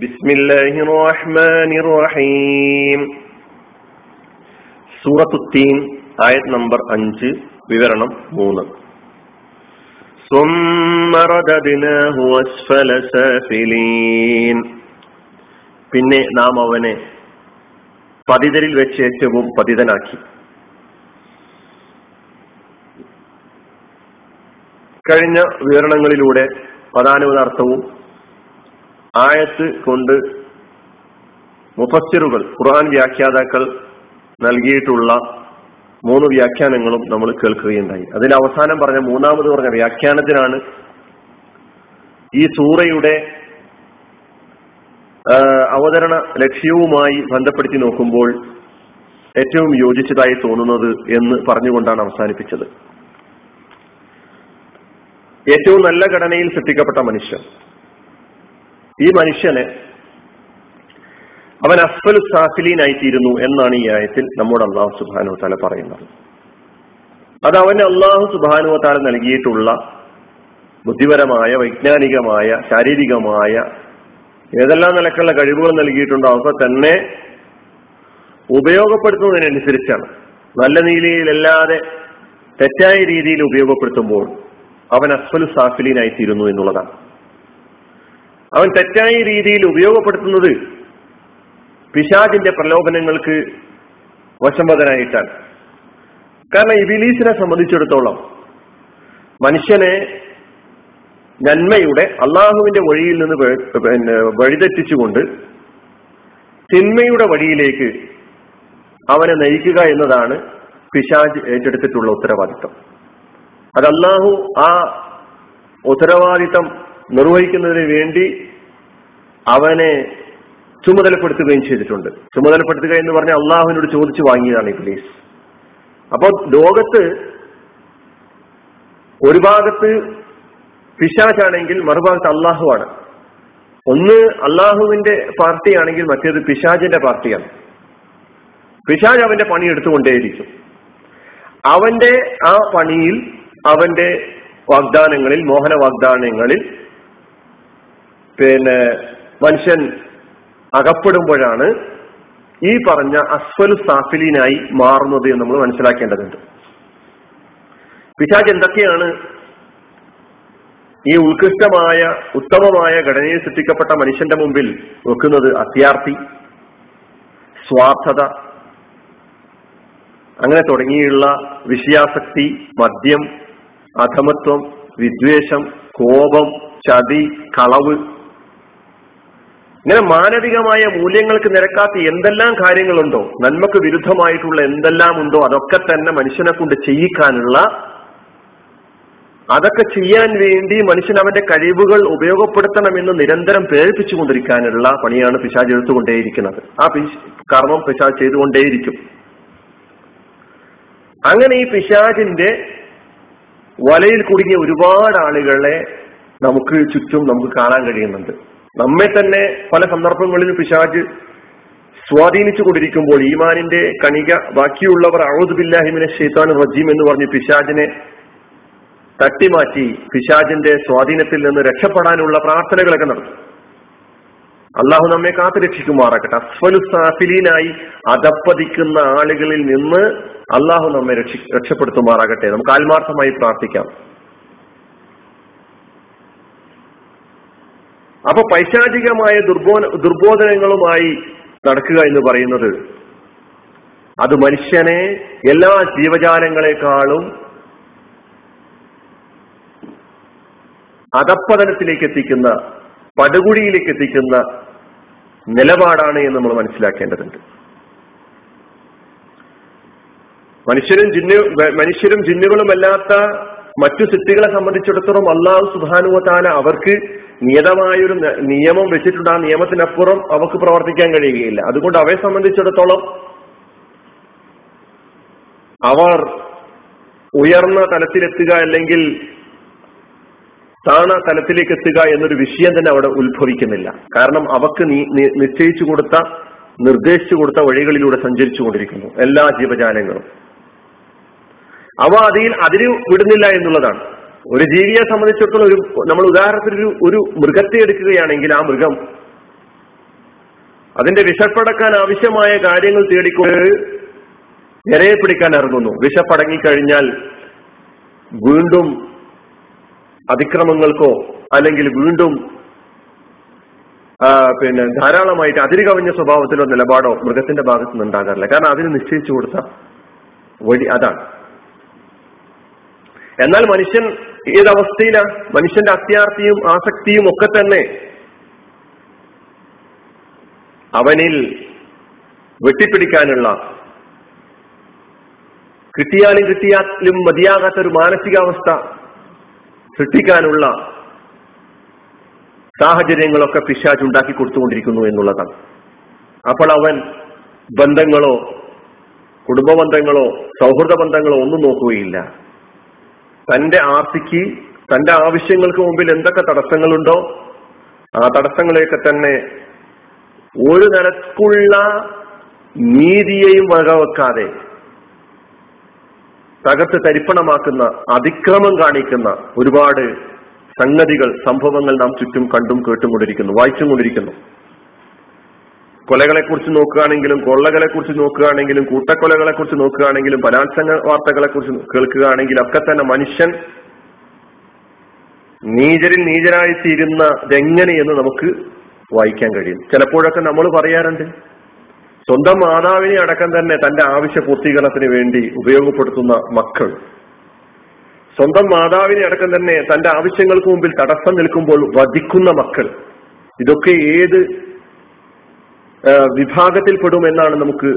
ബിസ്മില്ലാഹി റഹ്മാനി റഹീം സൂറത്തുത്തീൻ ആയത് നമ്പർ അഞ്ച് വിവരണം മൂന്ന്. പിന്നെ നാം അവനെ പതിതരിൽ വെച്ച് ഏറ്റവും പതിതനാക്കി. കഴിഞ്ഞ വിവരണങ്ങളിലൂടെ പ്രധാനപദാർത്ഥവും ആയത്ത് കൊണ്ട് മുഫസ്സിറുകൾ ഖുർആൻ വ്യാഖ്യാതാക്കൾ നൽകിയിട്ടുള്ള മൂന്ന് വ്യാഖ്യാനങ്ങളും നമ്മൾ കേൾക്കുകയുണ്ടായി. അതിൽ അവസാനം പറഞ്ഞ മൂന്നാമത് പറഞ്ഞ വ്യാഖ്യാനത്തിനാണ് ഈ സൂറയുടെ അവതരണ ലക്ഷ്യവുമായി ബന്ധപ്പെടുത്തി നോക്കുമ്പോൾ ഏറ്റവും യോജിച്ചതായി തോന്നുന്നത് എന്ന് പറഞ്ഞുകൊണ്ടാണ് അവസാനിപ്പിച്ചത്. ഏറ്റവും നല്ല ഘടനയിൽ സൃഷ്ടിക്കപ്പെട്ട മനുഷ്യൻ. ഈ മനുഷ്യനെ അവൻ അസ്ഫൽ സാഫിലീനായിത്തീരുന്നു എന്നാണ് ഈ ആയത്തിൽ നമ്മുടെ അള്ളാഹു സുബാനു താല പറയുന്നത്. അത് അവന് അള്ളാഹു സുബാനു താല നൽകിയിട്ടുള്ള ബുദ്ധിപരമായ വൈജ്ഞാനികമായ ശാരീരികമായ ഏതെല്ലാം നിലക്കുള്ള കഴിവുകൾ നൽകിയിട്ടുണ്ടോ അവ തന്നെ ഉപയോഗപ്പെടുത്തുന്നതിനനുസരിച്ചാണ്. നല്ല നീതിയിലല്ലാതെ തെറ്റായ രീതിയിൽ ഉപയോഗപ്പെടുത്തുമ്പോൾ അവൻ അസ്ഫലു സാഫിലീനായിത്തീരുന്നു എന്നുള്ളതാണ്. അവൻ തെറ്റായ രീതിയിൽ ഉപയോഗപ്പെടുത്തുന്നത് പിശാജിന്റെ പ്രലോഭനങ്ങൾക്ക് വശംവദനായിട്ടാണ് കാരണം ഇബിലീസിനെ സംബന്ധിച്ചിടത്തോളം മനുഷ്യനെ നന്മയുടെ അള്ളാഹുവിന്റെ വഴിയിൽ നിന്ന് പിന്നെ വഴിതെറ്റിച്ചുകൊണ്ട് തിന്മയുടെ വഴിയിലേക്ക് അവനെ നയിക്കുക എന്നതാണ് പിശാജ് ഏറ്റെടുത്തിട്ടുള്ള ഉത്തരവാദിത്തം. അത് അള്ളാഹു ആ ഉത്തരവാദിത്തം നിർവഹിക്കുന്നതിന് വേണ്ടി അവനെ ചുമതലപ്പെടുത്തുകയും ചെയ്തിട്ടുണ്ട്. ചുമതലപ്പെടുത്തുക എന്ന് പറഞ്ഞ അള്ളാഹുവിനോട് ചോദിച്ചു വാങ്ങിയതാണ് ഇബ്ലീസ്. അപ്പോൾ ലോകത്ത് ഒരു ഭാഗത്ത് പിശാജാണെങ്കിൽ മറുഭാഗത്ത് അള്ളാഹുവാണ്. ഒന്ന് അള്ളാഹുവിന്റെ പാർട്ടിയാണെങ്കിൽ മറ്റേത് പിശാജിന്റെ പാർട്ടിയാണ്. പിശാജ് അവന്റെ പണി എടുത്തുകൊണ്ടേയിരിക്കും. അവന്റെ ആ പണിയിൽ അവന്റെ വാഗ്ദാനങ്ങളിൽ മോഹന വാഗ്ദാനങ്ങളിൽ പിന്നെ മനുഷ്യൻ അകപ്പെടുമ്പോഴാണ് ഈ പറഞ്ഞ അസ്വലു സാഫിലീനായി മാറുന്നത് എന്ന് നമ്മൾ മനസ്സിലാക്കേണ്ടതുണ്ട്. പിശാജ് എന്തൊക്കെയാണ് ഈ ഉത്കൃഷ്ടമായ ഉത്തമമായ ഘടനയിൽ സൃഷ്ടിക്കപ്പെട്ട മനുഷ്യന്റെ മുമ്പിൽ വെക്കുന്നത്? അത്യാർത്ഥി സ്വാർത്ഥത അങ്ങനെ തുടങ്ങിയുള്ള വിഷയാസക്തി മദ്യം അധമത്വം വിദ്വേഷം കോപം ചതി കളവ് ഇങ്ങനെ മാനവികമായ മൂല്യങ്ങൾക്ക് നിരക്കാത്ത എന്തെല്ലാം കാര്യങ്ങളുണ്ടോ നന്മക്ക് വിരുദ്ധമായിട്ടുള്ള എന്തെല്ലാം ഉണ്ടോ അതൊക്കെ തന്നെ മനുഷ്യനെ കൊണ്ട് ചെയ്യിക്കാനുള്ള അതൊക്കെ ചെയ്യാൻ വേണ്ടി മനുഷ്യൻ അവന്റെ കഴിവുകൾ ഉപയോഗപ്പെടുത്തണമെന്ന് നിരന്തരം പ്രേരിപ്പിച്ചുകൊണ്ടിരിക്കാനുള്ള പണിയാണ് പിശാജ് എടുത്തുകൊണ്ടേയിരിക്കുന്നത്. ആ കർമ്മം പിശാജ് ചെയ്തുകൊണ്ടേയിരിക്കും. അങ്ങനെ ഈ പിശാജിന്റെ വലയിൽ കുടുങ്ങിയ ഒരുപാട് ആളുകളെ നമുക്ക് ചുറ്റും നമുക്ക് കാണാൻ കഴിയുന്നുണ്ട്. നമ്മെ തന്നെ പല സന്ദർഭങ്ങളിൽ പിശാജ് സ്വാധീനിച്ചു കൊണ്ടിരിക്കുമ്പോൾ ഈമാനിന്റെ കണിക ബാക്കിയുള്ളവർ ഔദുബില്ലാഹിമിനെ ഷെയ്ത്താൻ റജീം എന്ന് പറഞ്ഞ് പിശാജിനെ തട്ടിമാറ്റി പിശാജിന്റെ സ്വാധീനത്തിൽ നിന്ന് രക്ഷപ്പെടാനുള്ള പ്രാർത്ഥനകളൊക്കെ നടത്തും. അള്ളാഹു നമ്മെ കാത്തു രക്ഷിക്കുമാറാക്കട്ടെ അസ്ഫലു സാഫിലീനായി അതപ്പതിക്കുന്ന ആളുകളിൽ നിന്ന് അള്ളാഹു നമ്മെ രക്ഷി രക്ഷപ്പെടുത്തുമാറാകട്ടെ. നമുക്ക് ആത്മാർത്ഥമായി പ്രാർത്ഥിക്കാം. അപ്പൊ പൈശാചികമായ ദുർബോ ദുർബോധനങ്ങളുമായി നടക്കുക എന്ന് പറയുന്നത് അത് മനുഷ്യനെ എല്ലാ ജീവജാലങ്ങളെക്കാളും അധപ്പതനത്തിലേക്ക് എത്തിക്കുന്ന പടുകുഴിയിലേക്ക് എത്തിക്കുന്ന നിലപാടാണ് എന്ന് നമ്മൾ മനസ്സിലാക്കേണ്ടതുണ്ട്. മനുഷ്യരും ജിന്നു മനുഷ്യരും ജിന്നുകളുമല്ലാത്ത മറ്റു സിദ്ധികളെ സംബന്ധിച്ചിടത്തോളം അള്ളാഹു സുബാനുവത്താല അവർക്ക് നിയതമായൊരു നിയമം വെച്ചിട്ടുണ്ട്. ആ നിയമത്തിനപ്പുറം അവക്ക് പ്രവർത്തിക്കാൻ കഴിയുകയില്ല. അതുകൊണ്ട് അവയെ സംബന്ധിച്ചിടത്തോളം അവർ ഉയർന്ന തലത്തിലെത്തുക അല്ലെങ്കിൽ താണ തലത്തിലേക്ക് എത്തുക എന്നൊരു വിഷയം തന്നെ അവിടെ ഉത്ഭവിക്കുന്നില്ല. കാരണം അവക്ക് നിശ്ചയിച്ചു കൊടുത്ത നിർദ്ദേശിച്ചു കൊടുത്ത വഴികളിലൂടെ സഞ്ചരിച്ചു കൊണ്ടിരിക്കുന്നു എല്ലാ ജീവജാലങ്ങളും. അവ അതിൽ അതിര് വിടുന്നില്ല എന്നുള്ളതാണ്. ഒരു ജീവിയെ സംബന്ധിച്ചിടത്തോളം ഒരു നമ്മൾ ഉദാഹരണത്തിന് ഒരു ഒരു മൃഗത്തെ എടുക്കുകയാണെങ്കിൽ ആ മൃഗം അതിന്റെ വിഷപ്പടക്കാൻ ആവശ്യമായ കാര്യങ്ങൾ തേടിക്കൊണ്ട് ഇരയെ പിടിക്കാൻ ഇറങ്ങുന്നു. വിഷപ്പടങ്ങിക്കഴിഞ്ഞാൽ വീണ്ടും അതിക്രമങ്ങൾക്കോ അല്ലെങ്കിൽ വീണ്ടും പിന്നെ ധാരാളമായിട്ട് അതിര് കവിഞ്ഞ സ്വഭാവത്തിലോ നിലപാടോ മൃഗത്തിന്റെ ഭാഗത്ത് നിന്ന് ഉണ്ടാകാറില്ല. കാരണം അതിന് നിശ്ചയിച്ചു കൊടുത്ത വഴി അതാണ്. എന്നാൽ മനുഷ്യൻ ഏതവസ്ഥയിലാണ് മനുഷ്യന്റെ അത്യാർത്ഥിയും ആസക്തിയും ഒക്കെ തന്നെ. അവനിൽ വെട്ടിപ്പിടിക്കാനുള്ള കിട്ടിയാലും കിട്ടിയാലും മതിയാകാത്ത ഒരു മാനസികാവസ്ഥ സൃഷ്ടിക്കാനുള്ള സാഹചര്യങ്ങളൊക്കെ പിശാജ് ഉണ്ടാക്കി കൊടുത്തുകൊണ്ടിരിക്കുന്നു എന്നുള്ളതാണ്. അപ്പോൾ അവൻ ബന്ധങ്ങളോ കുടുംബ ബന്ധങ്ങളോ സൗഹൃദ ബന്ധങ്ങളോ ഒന്നും നോക്കുകയില്ല. തന്റെ ആർത്തിക്ക് തന്റെ ആവശ്യങ്ങൾക്ക് മുമ്പിൽ എന്തൊക്കെ തടസ്സങ്ങളുണ്ടോ ആ തടസ്സങ്ങളെയൊക്കെ തന്നെ ഒരു നിലക്കുള്ള നീതിയെയും വകവെക്കാതെ തകർത്ത് തരിപ്പണമാക്കുന്ന അതിക്രമം കാണിക്കുന്ന ഒരുപാട് സംഗതികൾ സംഭവങ്ങൾ നാം ചുറ്റും കണ്ടും കേട്ടും കൊണ്ടിരിക്കുന്നു വായിച്ചും കൊണ്ടിരിക്കുന്നു. കൊലകളെ കുറിച്ച് നോക്കുകയാണെങ്കിലും കൊള്ളകളെ കുറിച്ച് നോക്കുകയാണെങ്കിലും കൂട്ടക്കൊലകളെ കുറിച്ച് നോക്കുകയാണെങ്കിലും ബലാത്സംഗ വാർത്തകളെ കുറിച്ച് കേൾക്കുകയാണെങ്കിലും ഒക്കെ തന്നെ മനുഷ്യൻ നീചരിൽ നീചരായിത്തീരുന്നത് എന്ന് നമുക്ക് വായിക്കാൻ കഴിയും. ചിലപ്പോഴൊക്കെ നമ്മൾ പറയാറുണ്ട് സ്വന്തം മാതാവിനെ അടക്കം തന്നെ തന്റെ ആവശ്യ പൂർത്തീകരണത്തിന് വേണ്ടി ഉപയോഗപ്പെടുത്തുന്ന മക്കൾ. സ്വന്തം മാതാവിനെ അടക്കം തന്നെ തന്റെ ആവശ്യങ്ങൾക്ക് മുമ്പിൽ തടസ്സം നിൽക്കുമ്പോൾ വധിക്കുന്ന മക്കൾ. ഇതൊക്കെ ഏത് വിഭാഗത്തിൽപ്പെടും എന്നാണ് നമുക്ക്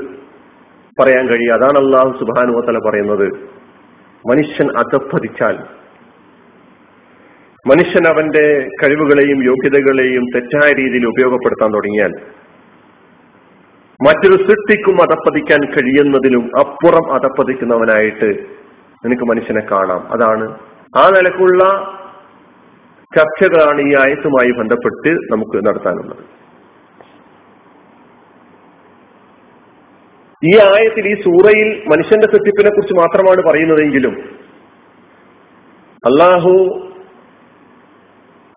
പറയാൻ കഴിയുക. അതാണ് അള്ളാഹു സുബാനുവത്തല പറയുന്നത്. മനുഷ്യൻ അധപ്പതിച്ചാൽ മനുഷ്യൻ അവന്റെ കഴിവുകളെയും യോഗ്യതകളെയും തെറ്റായ രീതിയിൽ ഉപയോഗപ്പെടുത്താൻ തുടങ്ങിയാൽ മറ്റൊരു സൃഷ്ടിക്കും അധപ്പതിക്കാൻ കഴിയുന്നതിലും അപ്പുറം അധപ്പതിക്കുന്നവനായിട്ട് നിനക്ക് മനുഷ്യനെ കാണാം. അതാണ് ആ നിലക്കുള്ള ചർച്ചകളാണ് ഈ ആയത്തുമായി ബന്ധപ്പെട്ട് നമുക്ക് നടത്താനുള്ളത്. ഈ ആയത്തിൽ ഈ സൂറയിൽ മനുഷ്യന്റെ സൃഷ്ടിപ്പിനെ കുറിച്ച് മാത്രമാണ് പറയുന്നതെങ്കിലും അള്ളാഹു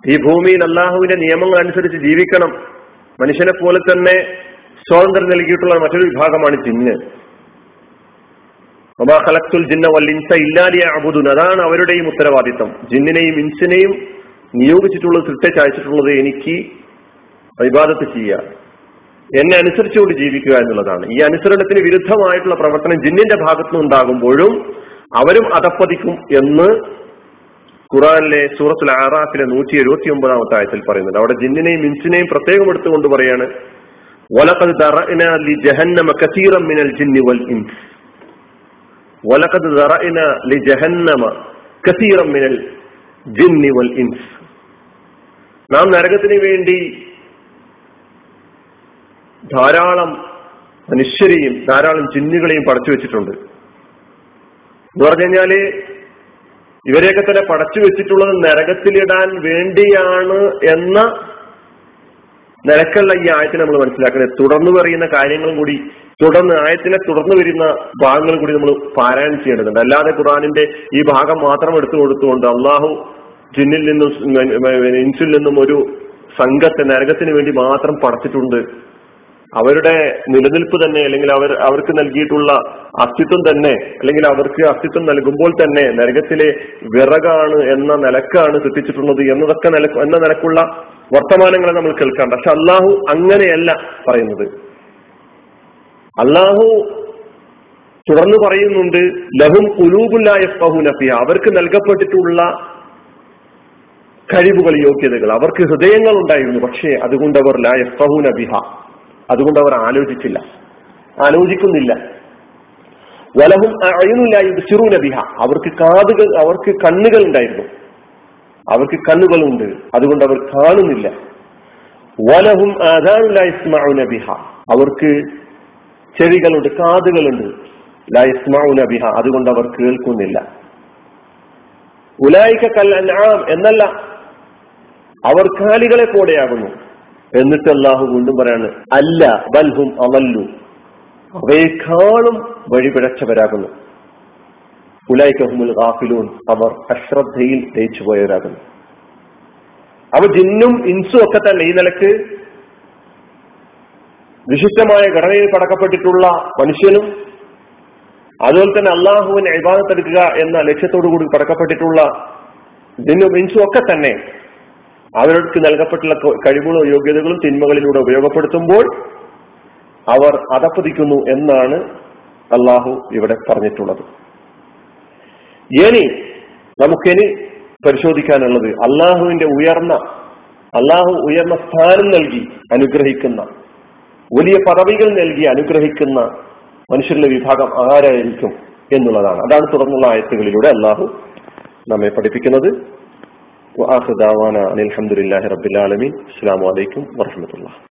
ഈ ഭൂമിയിൽ അള്ളാഹുവിന്റെ നിയമങ്ങൾ അനുസരിച്ച് ജീവിക്കണം. മനുഷ്യനെ പോലെ തന്നെ സ്വാതന്ത്ര്യം നൽകിയിട്ടുള്ള മറ്റൊരു വിഭാഗമാണ് ജിന്ന്. ഒബാഹലക്തുൽ ജിന്ന വല്ലിൻസ ഇല്ലാലിയ അബുദുൻ അതാണ് അവരുടെയും ഉത്തരവാദിത്തം. ജിന്നിനെയും ഇൻസിനെയും നിയോഗിച്ചിട്ടുള്ളത് സൃഷ്ടിച്ചയച്ചിട്ടുള്ളത് എനിക്ക് വിവാദത്ത് ചെയ്യുക എന്നെ അനുസരിച്ചുകൊണ്ട് ജീവിക്കുക എന്നുള്ളതാണ്. ഈ അനുസരണത്തിന് വിരുദ്ധമായിട്ടുള്ള പ്രവർത്തനം ജിന്നിന്റെ ഭാഗത്തുനിന്ന് ഉണ്ടാകുമ്പോഴും അവരും അതപ്പതിക്കും എന്ന് ഖുറാനിലെ സൂറത്തുൽ ആറാഫിലെ നൂറ്റി എഴുപത്തി ഒമ്പതാമത്തെ ആയത്തിൽ പറയുന്നുണ്ട്. അവിടെ ജിന്നിനെയും ഇൻസിനെയും പ്രത്യേകം എടുത്തുകൊണ്ട് പറയാണ് മിനൽ ജിന്നി വൽ ഇൻസ്. മിനൽ ജിന്നി വൽ ഇൻസ്. നാം നരകത്തിന് വേണ്ടി ധാരാളം മനുഷ്യരെയും ധാരാളം ജിന്നുകളെയും പടച്ചു വെച്ചിട്ടുണ്ട്. എന്ന് പറഞ്ഞു കഴിഞ്ഞാൽ ഇവരെയൊക്കെ തന്നെ പടച്ചു വെച്ചിട്ടുള്ളത് നരകത്തിലിടാൻ വേണ്ടിയാണ് എന്ന നിലക്കുള്ള ഈ ആയത്തിനെ നമ്മൾ മനസ്സിലാക്കുന്നത്. തുടർന്ന് പറയുന്ന കാര്യങ്ങളും കൂടി തുടർന്ന് ആയത്തിനെ തുടർന്ന് വരുന്ന ഭാഗങ്ങളും കൂടി നമ്മൾ പാരായണം ചെയ്യേണ്ടതുണ്ട്. അല്ലാതെ ഖുറാനിന്റെ ഈ ഭാഗം മാത്രം എടുത്തു കൊടുത്തുകൊണ്ട് അള്ളാഹു ജിന്നിൽ നിന്നും ഇൻസിൽ നിന്നും ഒരു സംഘത്തെ നരകത്തിന് വേണ്ടി മാത്രം പടച്ചിട്ടുണ്ട് അവരുടെ നിലനിൽപ്പ് തന്നെ അല്ലെങ്കിൽ അവർ അവർക്ക് നൽകിയിട്ടുള്ള അസ്തിത്വം തന്നെ അല്ലെങ്കിൽ അവർക്ക് അസ്തിത്വം നൽകുമ്പോൾ തന്നെ നരകത്തിലെ വിറകാണ് എന്ന നിലക്കാണ് സൃഷ്ടിച്ചിട്ടുള്ളത് എന്നതൊക്കെ നില എന്ന നിലക്കുള്ള വർത്തമാനങ്ങളെ നമ്മൾ കേൾക്കാം. പക്ഷെ അള്ളാഹു അങ്ങനെയല്ല പറയുന്നത്. അള്ളാഹു തുടർന്ന് പറയുന്നുണ്ട് ലഹും കുലൂബുല്ലായ ഫിയ അവർക്ക് നൽകപ്പെട്ടിട്ടുള്ള കഴിവുകൾ യോഗ്യതകൾ അവർക്ക് ഹൃദയങ്ങൾ ഉണ്ടായിരുന്നു. പക്ഷേ അതുകൊണ്ട് അവർ ലായ യഫ്ഹൂന ബിഹ അതുകൊണ്ട് അവർ ആലോചിച്ചില്ല. ആലോചിക്കുന്നില്ല. വലഹും ചെറു ബിഹ. അവർക്ക് കാതുകൾ അവർക്ക് കണ്ണുകൾ ഉണ്ടായിരുന്നു. അവർക്ക് കണ്ണുകളുണ്ട്. അതുകൊണ്ട് അവർ കാണുന്നില്ല. വലഹും ആദാനുല ബിഹ. അവർക്ക് ചെവികളുണ്ട് കാതുകളുണ്ട്. ലൈസ്മാഉന ബിഹ. അതുകൊണ്ട് അവർ കേൾക്കുന്നില്ല. ഉലായിക്ക കൽ അൻആം എന്നല്ല. അവർ കാലികളെ പോലെയാകുന്നു. എന്നിട്ട് അള്ളാഹു വീണ്ടും പറയാണ് അല്ല ബൽഹും അവല്ലു. അവയെക്കാളും വഴിപിഴച്ചവരാകുന്നു. ഉലായിക്കഹുമുൽ ഗാഫിലൂൻ അവർ അശ്രദ്ധയിൽ പോയവരാകുന്നു അവ ജിന്നും ഇൻസും ഒക്കെ തന്നെ ഈ നിലയ്ക്ക് വിശിഷ്ടമായ ഘടനയിൽ പടക്കപ്പെട്ടിട്ടുള്ള മനുഷ്യനും അതുപോലെ തന്നെ അള്ളാഹുവിനെ അഭിവാദത്തെടുക്കുക എന്ന ലക്ഷ്യത്തോടു കൂടി പടക്കപ്പെട്ടിട്ടുള്ള ജിന്നും ഇൻസും ഒക്കെ തന്നെ അവർക്ക് നൽകപ്പെട്ടുള്ള കഴിവുകളും യോഗ്യതകളും തിന്മകളിലൂടെ ഉപയോഗപ്പെടുത്തുമ്പോൾ അവർ അതപ്പതിക്കുന്നു എന്നാണ് അള്ളാഹു ഇവിടെ പറഞ്ഞിട്ടുള്ളത്. ഇനി നമുക്കിനി പരിശോധിക്കാനുള്ളത് അള്ളാഹുവിന്റെ ഉയർന്ന അള്ളാഹു ഉയർന്ന സ്ഥാനം നൽകി അനുഗ്രഹിക്കുന്ന വലിയ പദവികൾ നൽകി അനുഗ്രഹിക്കുന്ന മനുഷ്യരുടെ വിഭാഗം ആരായിരിക്കും എന്നുള്ളതാണ്. അതാണ് തുടർന്നുള്ള ആയത്തുകളിലൂടെ അള്ളാഹു നമ്മെ പഠിപ്പിക്കുന്നത്. وآخر دعوانا أن الحمد لله رب العالمين. السلام عليكم ورحمة الله.